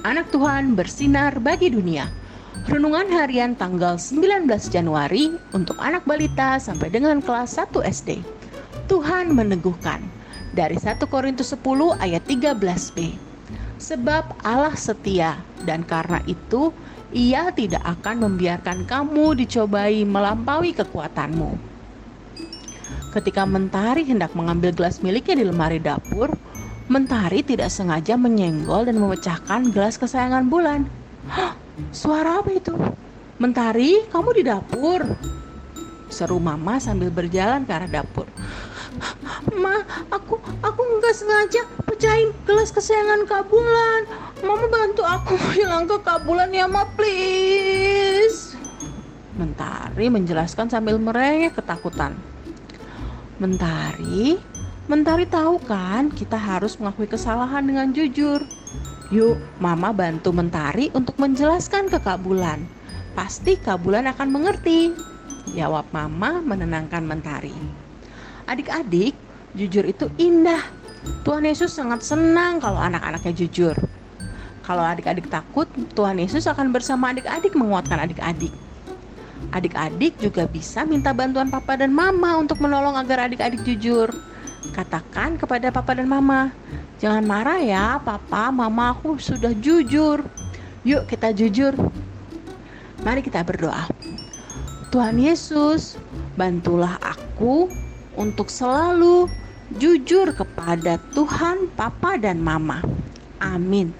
Anak Tuhan bersinar bagi dunia. Renungan harian tanggal 19 Januari untuk anak balita sampai dengan kelas 1 SD. Tuhan meneguhkan dari 1 Korintus 10 ayat 13b. Sebab Allah setia dan karena itu ia tidak akan membiarkan kamu dicobai melampaui kekuatanmu. Ketika Mentari hendak mengambil gelas miliknya di lemari dapur, Mentari tidak sengaja menyenggol dan memecahkan gelas kesayangan Bulan. Hah, suara apa itu? Mentari, kamu di dapur? Seru Mama sambil berjalan ke arah dapur. Ma, aku aku nggak sengaja pecahin gelas kesayangan Kak Bulan. Mama bantu aku hilang ke Kak Bulan ya, Ma, please. Mentari menjelaskan sambil merengek ketakutan. Mentari, Mentari tahu kan kita harus mengakui kesalahan dengan jujur. Yuk, Mama bantu Mentari untuk menjelaskan ke Kak Bulan. Pasti Kak Bulan akan mengerti. Jawab Mama menenangkan Mentari. Adik-adik, jujur itu indah. Tuhan Yesus sangat senang kalau anak-anaknya jujur. Kalau adik-adik takut, Tuhan Yesus akan bersama adik-adik menguatkan adik-adik. Adik-adik juga bisa minta bantuan papa dan mama untuk menolong agar adik-adik jujur. Katakan kepada papa dan mama, jangan marah ya papa, mama aku sudah jujur. Yuk kita jujur. Mari kita berdoa. Tuhan Yesus, bantulah aku untuk selalu jujur kepada Tuhan, Papa, dan Mama. Amin.